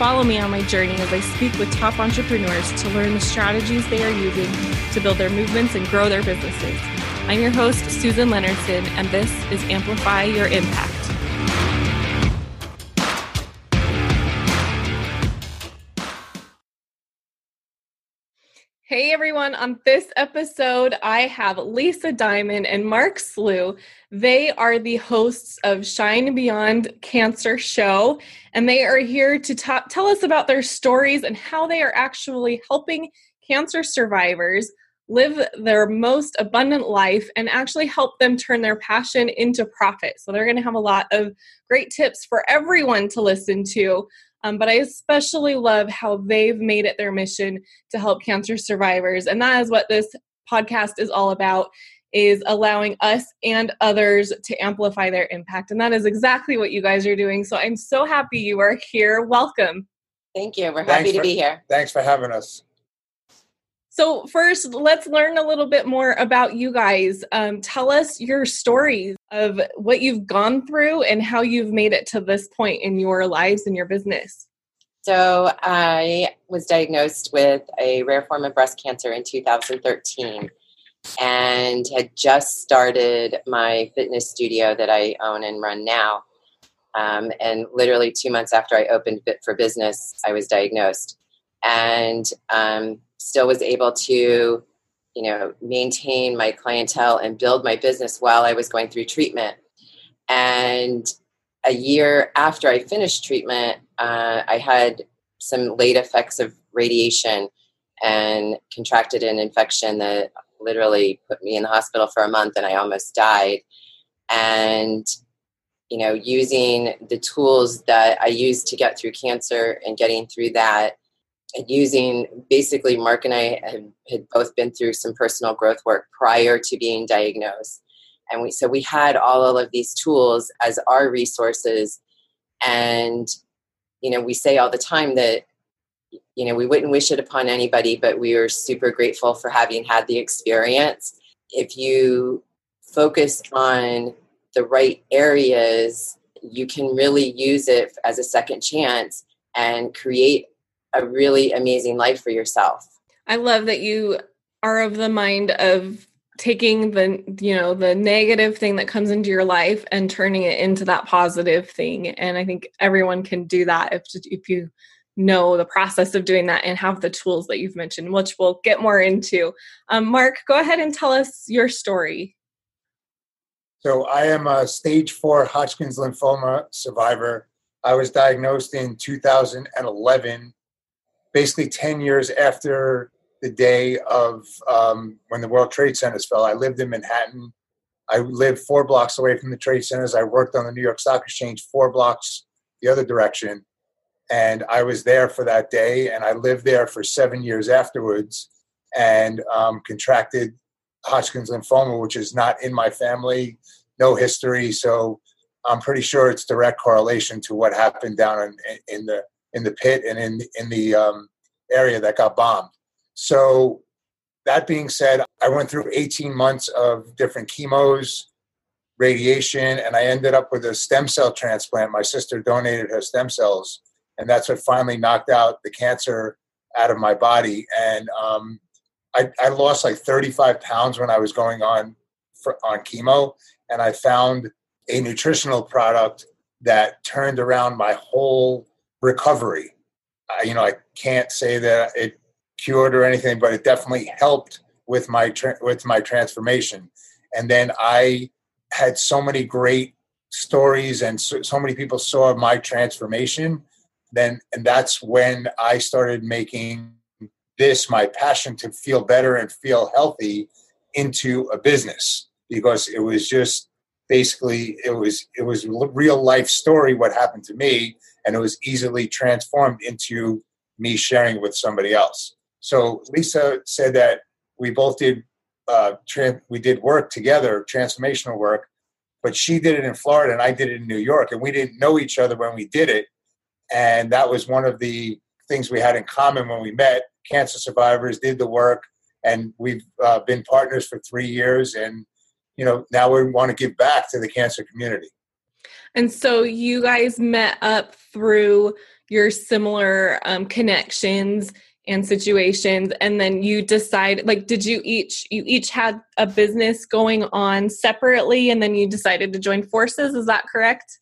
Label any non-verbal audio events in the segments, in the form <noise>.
Follow me on my journey as I speak with top entrepreneurs to learn the strategies they are using to build their movements and grow their businesses. I'm your host, Susan Leonardson, and this is Amplify Your Impact. Hey everyone, on this episode, I have Lisa Diamond and Mark Slew. They are the hosts of Shine Beyond Cancer Show, and they are here to ta- tell us about their stories and how they are actually helping cancer survivors live their most abundant life and actually help them turn their passion into profit. So, they're going to have a lot of great tips for everyone to listen to um, but I especially love how they've made it their mission to help cancer survivors. And that is what this podcast is all about is allowing us and others to amplify their impact. And that is exactly what you guys are doing. So I'm so happy you are here. Welcome. Thank you. We're happy to be here. Thanks for having us. So, first, let's learn a little bit more about you guys. Um, tell us your stories of what you've gone through and how you've made it to this point in your lives and your business. So, I was diagnosed with a rare form of breast cancer in 2013 and had just started my fitness studio that I own and run now. Um, and literally two months after I opened Fit for Business, I was diagnosed. And um, still was able to you know maintain my clientele and build my business while i was going through treatment. And a year after i finished treatment uh, i had some late effects of radiation and contracted an infection that literally put me in the hospital for a month and i almost died. And you know using the tools that i used to get through cancer and getting through that using basically Mark and I had, had, both been through some personal growth work prior to being diagnosed. And we so we had all of these tools as our resources. And, you know, we say all the time that, you know, we wouldn't wish it upon anybody, but we are super grateful for having had the experience. If you focus on the right areas, you can really use it as a second chance and create a really amazing life for yourself. I love that you are of the mind of taking the you know the negative thing that comes into your life and turning it into that positive thing. And i think everyone can do that if if you know the process of doing that and have the tools that you've mentioned which we'll get more into. Um, mark go ahead and tell us your story. So i am a stage four hodgkin's lymphoma survivor. I was diagnosed in 2011 basically 10 years after the day of um, when the World Trade Centers fell. I lived in Manhattan. I lived four blocks away from the trade centers. I worked on the New York Stock Exchange four blocks the other direction. And I was there for that day. And I lived there for seven years afterwards and um, contracted Hodgkin's lymphoma, which is not in my family, no history. So I'm pretty sure it's direct correlation to what happened down in, in the in the pit and in in the um, area that got bombed. So that being said, I went through 18 months of different chemos, radiation, and I ended up with a stem cell transplant. My sister donated her stem cells, and that's what finally knocked out the cancer out of my body. And um, I, I, lost like 35 pounds when I was going on for, on chemo, and I found a nutritional product that turned around my whole recovery. You know, I can't say that it cured or anything, but it definitely helped with my tra- with my transformation. And then I had so many great stories, and so, so many people saw my transformation. Then, and that's when I started making this my passion to feel better and feel healthy into a business because it was just basically it was it was real life story what happened to me and it was easily transformed into me sharing with somebody else So Lisa said that we both did uh, tra- we did work together, transformational work, but she did it in Florida and I did it in New York, and we didn't know each other when we did it, and that was one of the things we had in common when we met. Cancer survivors did the work, and we've uh, been partners for three years, and you know now we want to give back to the cancer community. And so you guys met up through your similar um, connections and situations and then you decide like did you each you each had a business going on separately and then you decided to join forces is that correct?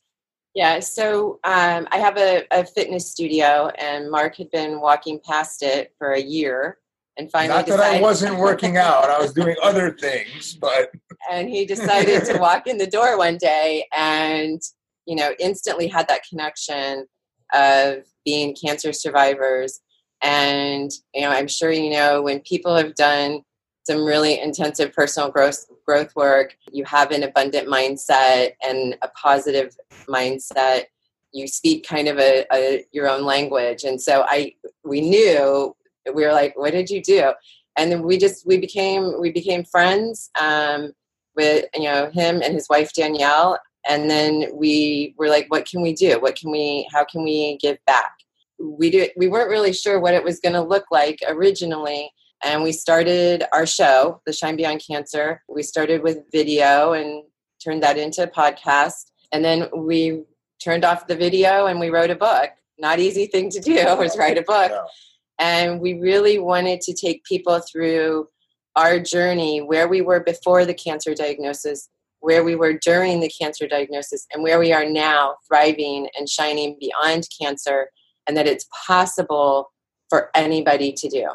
Yeah so um, i have a, a fitness studio and mark had been walking past it for a year and finally not that i wasn't <laughs> working out i was doing other things but and he decided to walk in the door one day and you know instantly had that connection of being cancer survivors. And you know i'm sure you know when people have done some really intensive personal growth growth work you have an abundant mindset and a positive mindset. You speak kind of a, a your own language. And so i we knew we were like what did you do? And then we just we became we became friends um, with you know him and his wife danielle and then we were like what can we do? What can we how can we give back? We did we weren't really sure what it was going to look like originally and we started our show the shine beyond cancer. We started with video and turned that into a podcast. And then we turned off the video and we wrote a book. Not easy thing to do <laughs> was write a book. And we really wanted to take people through our journey where we were before the cancer diagnosis where we were during the cancer diagnosis and where we are now thriving and shining beyond cancer and that it's possible for anybody to do.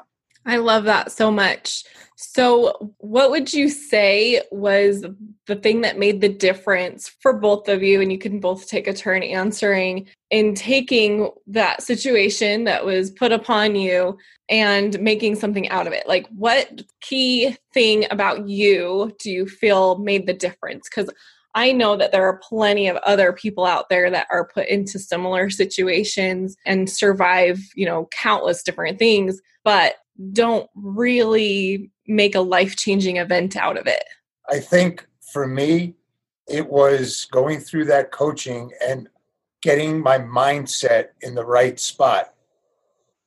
I love that so much. So, what would you say was the thing that made the difference for both of you? And you can both take a turn answering in taking that situation that was put upon you and making something out of it. Like, what key thing about you do you feel made the difference? Because I know that there are plenty of other people out there that are put into similar situations and survive, you know, countless different things, but don't really make a life changing event out of it. I think for me, it was going through that coaching and getting my mindset in the right spot.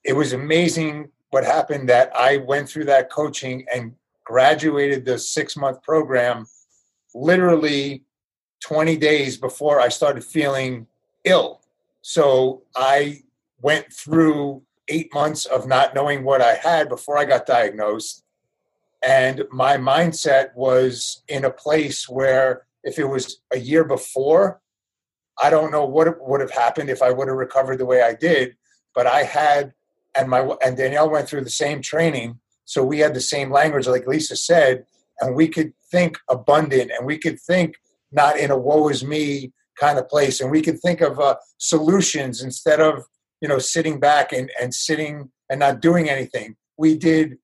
It was amazing what happened that I went through that coaching and graduated the six month program literally 20 days before I started feeling ill. So I went through eight months of not knowing what I had before I got diagnosed. And my mindset was in a place where if it was a year before, I don't know what would have happened if I would have recovered the way I did. But I had, and my and Danielle went through the same training, so we had the same language, like Lisa said, and we could think abundant, and we could think not in a woe is me kind of place. And we can think of uh, solutions instead of, you know, sitting back and, and sitting and not doing anything. We did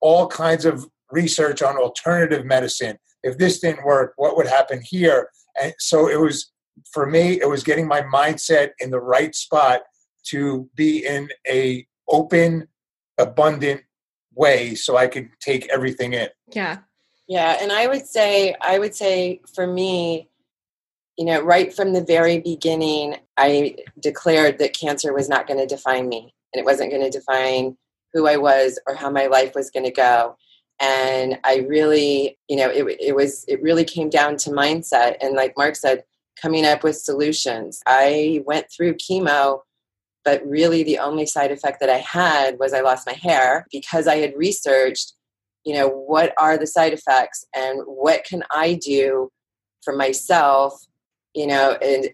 all kinds of research on alternative medicine. If this didn't work, what would happen here? And so it was, for me, it was getting my mindset in the right spot to be in a open, abundant way so I could take everything in. Yeah. Yeah, and I would say I would say for me, you know, right from the very beginning, I declared that cancer was not going to define me and it wasn't going to define who I was or how my life was going to go. And I really, you know, it, it was, it really came down to mindset. And like Mark said, coming up with solutions. I went through chemo, but really the only side effect that I had was I lost my hair because I had researched you know what are the side effects and what can i do for myself you know and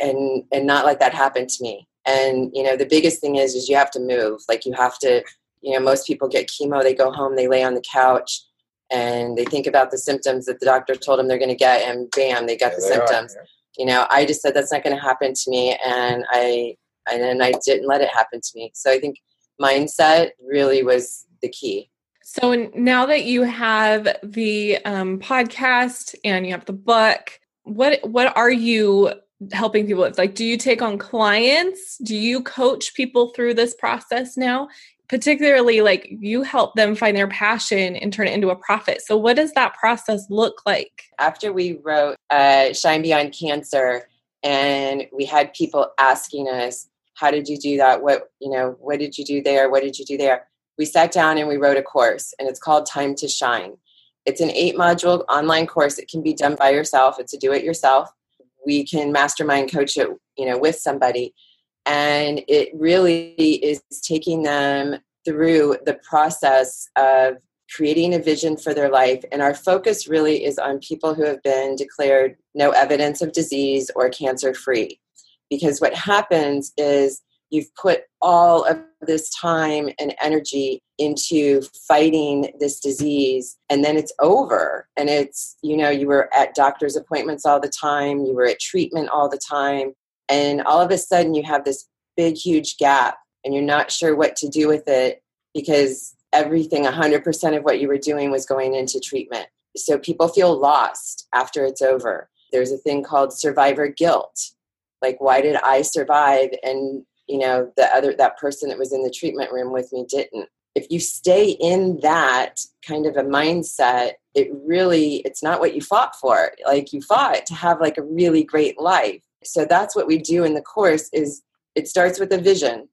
and and not let that happen to me. And you know the biggest thing is is you have to move. Like you have to you know most people get chemo they go home they lay on the couch and they think about the symptoms that the doctor told them they're going to get and bam they got yeah, the they symptoms. are, yeah. you know i just said that's not going to happen to me and i and then i didn't let it happen to me. So i think mindset really was the key so now that you have the um, podcast and you have the book, what what are you helping people with? Like, do you take on clients? Do you coach people through this process now? particularly like you help them find their passion and turn it into a profit. So, what does that process look like? After we wrote uh, Shine Beyond Cancer, and we had people asking us, "How did you do that? What you know? What did you do there? What did you do there?" We sat down and we wrote a course, and it's called Time to Shine. It's an eight module online course. It can be done by yourself. It's a do it yourself. We can mastermind coach it, you know, with somebody and it really is taking them through the process of creating a vision for their life and our focus really is on people who have been declared no evidence of disease or cancer free because what happens is you've put all of this time and energy into fighting this disease and then it's over. And it's you know you were at doctor's appointments all the time you were at treatment all the time and all of a sudden you have this big huge gap and you're not sure what to do with it because everything 100% of what you were doing was going into treatment. So people feel lost after it's over. There's a thing called survivor guilt. Like why did i survive and you know the other that person that was in the treatment room with me didn't. If you stay in that kind of a mindset it really it's not what you fought for. Like you fought to have like a really great life. So that's what we do in the course is it starts with a vision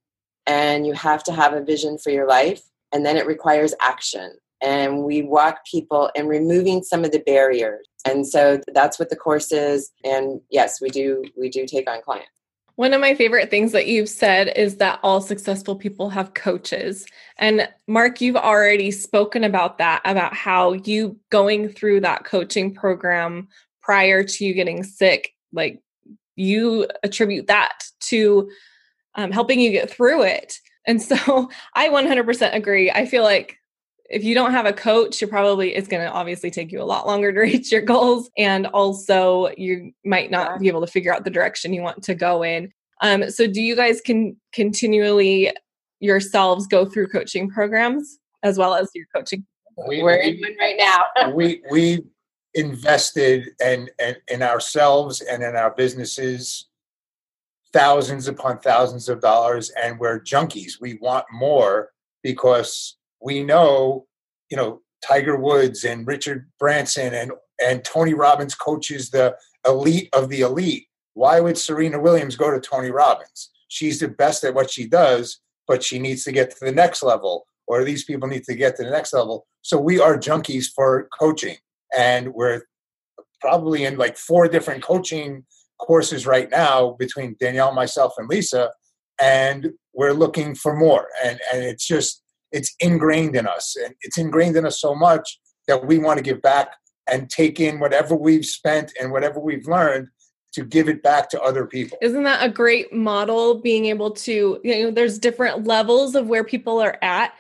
and you have to have a vision for your life and then it requires action. And we walk people in removing some of the barriers. And so that's what the course is. And yes we do we do take on clients one of my favorite things that you've said is that all successful people have coaches. And Mark, you've already spoken about that, about how you going through that coaching program prior to you getting sick, like you attribute that to um, helping you get through it. And so <laughs> I 100% agree. I feel like if you don't have a coach, you're probably it's going to obviously take you a lot longer to <laughs> reach your goals, and also you might not be able to figure out the direction you want to go in. Um, so, do you guys can continually yourselves go through coaching programs as well as your coaching? We, We're in one right now. <laughs> we we invested in, in in ourselves and in our businesses thousands upon thousands of dollars and we're junkies we want more because we know you know tiger woods and richard branson and and tony robbins coaches the elite of the elite. Why would serena williams go to tony robbins? She's the best at what she does but she needs to get to the next level or these people need to get to the next level. So we are junkies for coaching and we're probably in like four different coaching courses right now between Danielle, myself, and Lisa, and we're looking for more. And and it's just it's ingrained in us, and it's ingrained in us so much that we want to give back and take in whatever we've spent and whatever we've learned to give it back to other people. Isn't that a great model being able to, you know, there's different levels of where people are at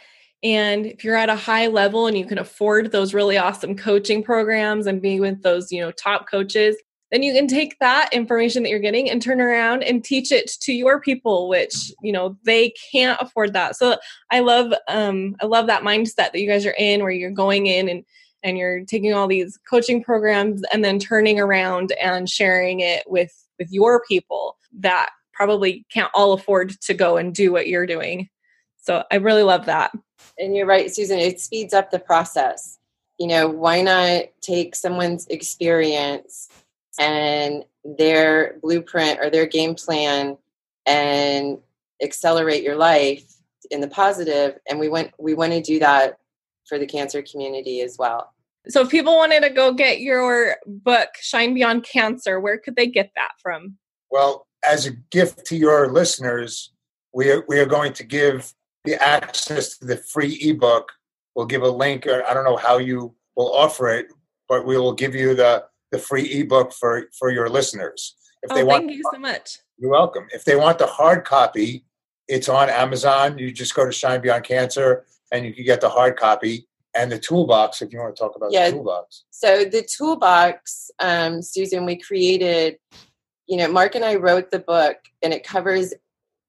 and if you're at a high level and you can afford those really awesome coaching programs and be with those, you know, top coaches, then you can take that information that you're getting and turn around and teach it to your people which you know they can't afford that. So i love um i love that mindset that you guys are in where you're going in and and you're taking all these coaching programs and then turning around and sharing it with with your people that probably can't all afford to go and do what you're doing. So i really love that. And you're right, Susan, it speeds up the process. You know, why not take someone's experience and their blueprint or their game plan and accelerate your life in the positive and we want we want to do that for the cancer community as well. So if people wanted to go get your book Shine Beyond Cancer, where could they get that from? Well, as a gift to your listeners, we are, we are going to give the access to the free ebook. We'll give a link, or I don't know how you will offer it, but we will give you the the free ebook for for your listeners. If oh, they want, thank you so much. You're welcome. If they want the hard copy, it's on Amazon. You just go to Shine Beyond Cancer, and you can get the hard copy and the toolbox. If you want to talk about yeah. the toolbox. So the toolbox, um, Susan, we created. You know, Mark and I wrote the book, and it covers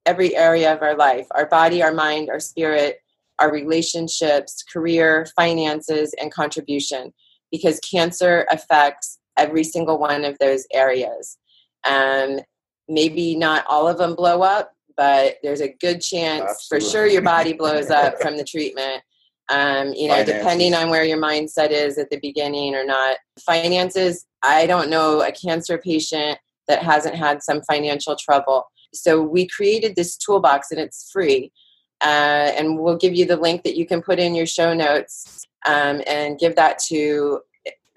every area of our life our body, our mind, our spirit, our relationships, career, finances, and contribution because cancer affects every single one of those areas. Um, maybe not all of them blow up, but there's a good chance Absolutely. for sure your body blows up from the treatment. Um, you know, Finances. depending on where your mindset is at the beginning or not. Finances, I don't know a cancer patient that hasn't had some financial trouble. So we created this toolbox and it's free. Uh, and we'll give you the link that you can put in your show notes um, and give that to,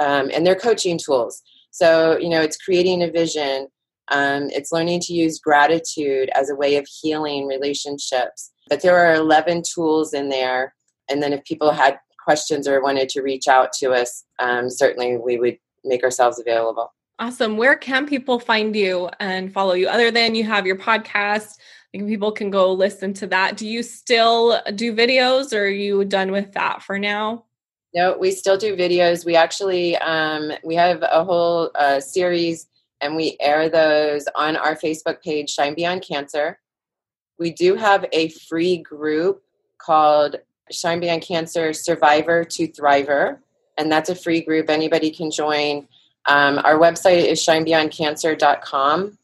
um, and they're coaching tools. So, you know, it's creating a vision, um, it's learning to use gratitude as a way of healing relationships. But there are 11 tools in there. And then if people had questions or wanted to reach out to us, um, certainly we would make ourselves available. Awesome. Where can people find you and follow you other than you have your podcast? People can go listen to that. Do you still do videos or are you done with that for now? No, we still do videos. We actually um, we have a whole uh, series, and we air those on our Facebook page, Shine Beyond Cancer. We do have a free group called Shine Beyond Cancer Survivor to Thriver, and that's a free group. Anybody can join. Um, our website is shinebeyondcancer.com.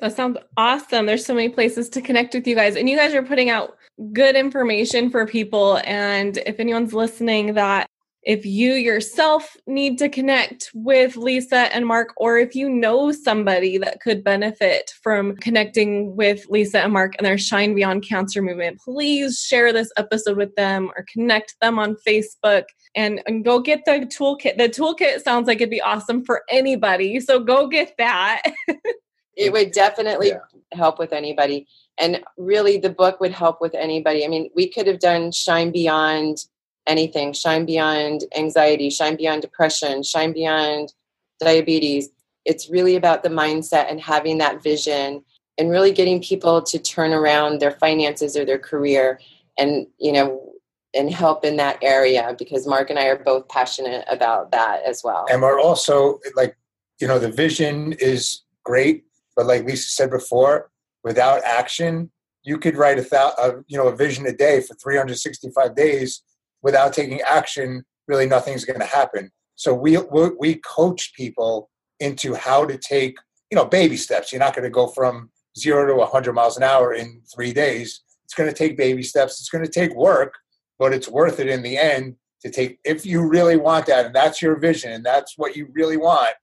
That sounds awesome. There's so many places to connect with you guys, and you guys are putting out good information for people. And if anyone's listening, that if you yourself need to connect with Lisa and Mark, or if you know somebody that could benefit from connecting with Lisa and Mark and their Shine Beyond Cancer movement, please share this episode with them or connect them on Facebook and, and go get the toolkit. The toolkit sounds like it'd be awesome for anybody. So go get that. <laughs> It would definitely Yeah. help with anybody. And really, the book would help with anybody. I mean, we could have done Shine Beyond anything shine beyond anxiety, shine beyond depression, shine beyond diabetes. It's really about the mindset and having that vision and really getting people to turn around their finances or their career and, you know, and help in that area because Mark and I are both passionate about that as well. and we're also like you know the vision is great but like lisa said before without action you could write a, thou- a you know a vision a day for 365 days without taking action really nothing's going to happen. So we, we we coach people into how to take you know baby steps. You're not going to go from zero to 100 miles an hour in three days. It's going to take baby steps. It's going to take work but it's worth it in the end to take if you really want that and that's your vision and that's what you really want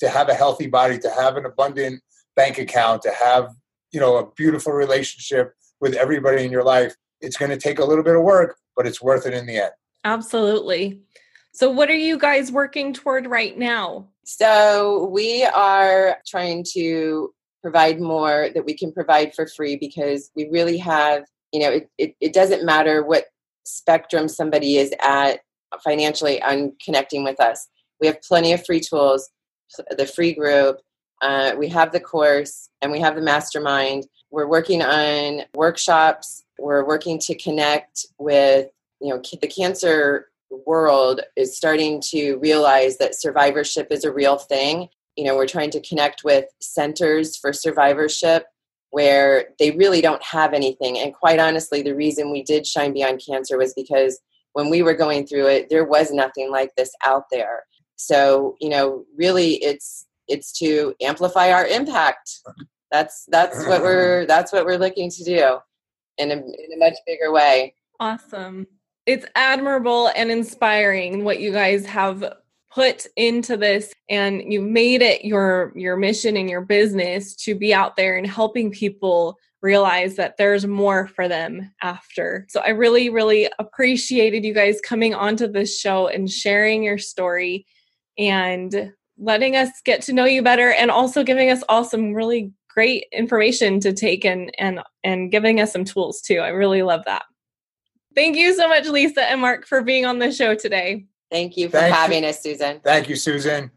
to have a healthy body to have an abundant bank account to have you know a beautiful relationship with everybody in your life it's going to take a little bit of work but it's worth it in the end Absolutely. So, what are you guys working toward right now? So we are trying to provide more that we can provide for free because we really have, you know, it, it, it doesn't matter what spectrum somebody is at financially on connecting with us. We have plenty of free tools, the free group, uh, we have the course, and we have the mastermind. We're working on workshops. We're working to connect with, you know, the cancer world is starting to realize that survivorship is a real thing. You know, we're trying to connect with centers for survivorship where they really don't have anything. And quite honestly, the reason we did Shine Beyond Cancer was because when we were going through it, there was nothing like this out there. So, you know, really it's it's to amplify our impact. That's that's what we're that's what we're looking to do in a, in a much bigger way. Awesome. It's admirable and inspiring what you guys have put into this and you've made it your your mission and your business to be out there and helping people realize that there's more for them after. So I really really appreciated you guys coming onto this show and sharing your story and letting us get to know you better and also giving us all some really great information to take and and and giving us some tools too. I really love that. Thank you so much, Lisa and Mark, for being on the show today. Thank you for Thank you. having us, Susan. thank you susan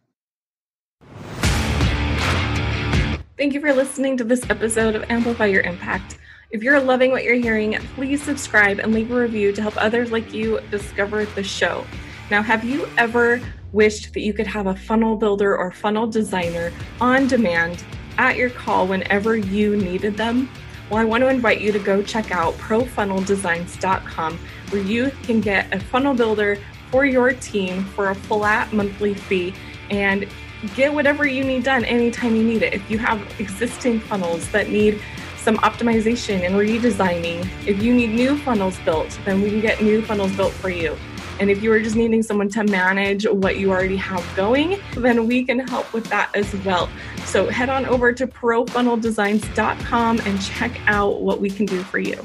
Thank you for listening to this episode of Amplify Your Impact. If you're loving what you're hearing, please subscribe and leave a review to help others like you discover the show. Now, have you ever wished that you could have a funnel builder or funnel designer on demand at your call whenever you needed them? Well, I want to invite you to go check out profunneldesigns.com where you can get a funnel builder for your team for a flat monthly fee and get whatever you need done anytime you need it. If you have existing funnels that need some optimization and redesigning. If you need new funnels built, then we can get new funnels built for you. And if you are just needing someone to manage what you already have going, then we can help with that as well. So head on over to profunneldesigns.com and check out what we can do for you.